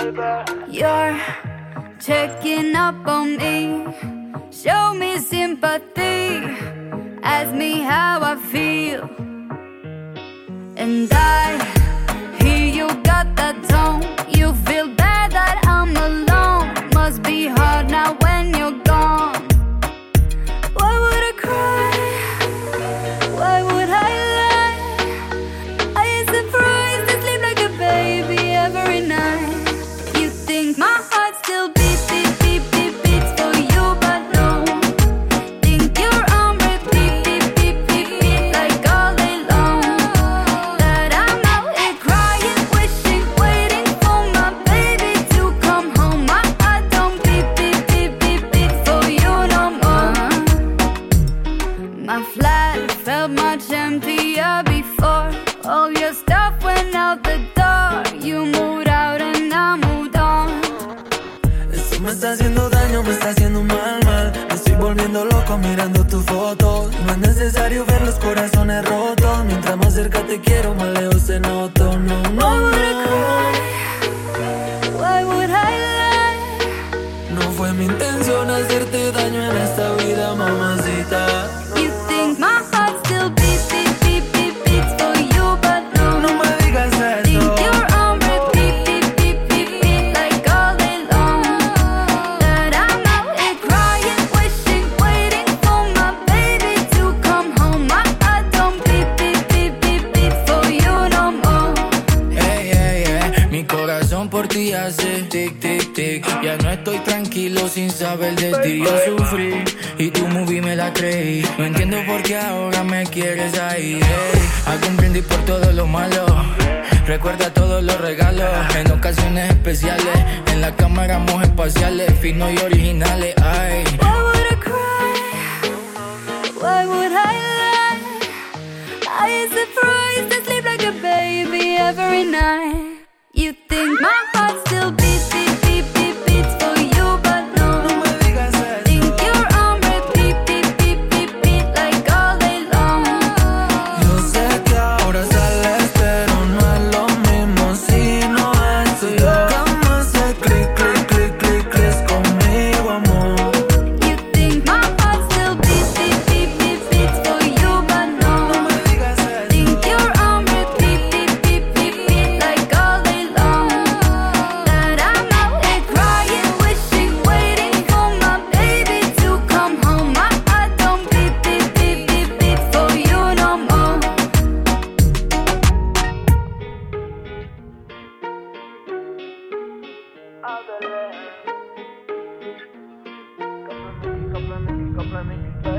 You're checking up on me. Show me sympathy. Ask me how I feel. And I hear you got that tone. You feel bad that I'm alone. Must be hard now when felt much emptier before. All your stuff went out the door. You moved out and I moved on. Esto me está haciendo daño, me está haciendo mal, mal. Me estoy volviendo loco mirando tus fotos. No es necesario ver los corazones rotos. Mientras más cerca te quiero, más lejos se noto. No, no, no. Why would I lie? No fue mi intención hacerte daño en esta vida, ti hace tic, tic, tic. Ya no estoy tranquilo sin saber de ti. Yo sufrí y tu movie me la creí. No entiendo por qué ahora me quieres ahí. Hago un brindis por todo lo malo. Recuerda todos los regalos en ocasiones especiales. En la cámara éramos espaciales, finos y originales. Ay. Why would I cry? Why would I lie? I ain't surprised to sleep like a baby every night. You Flamengo.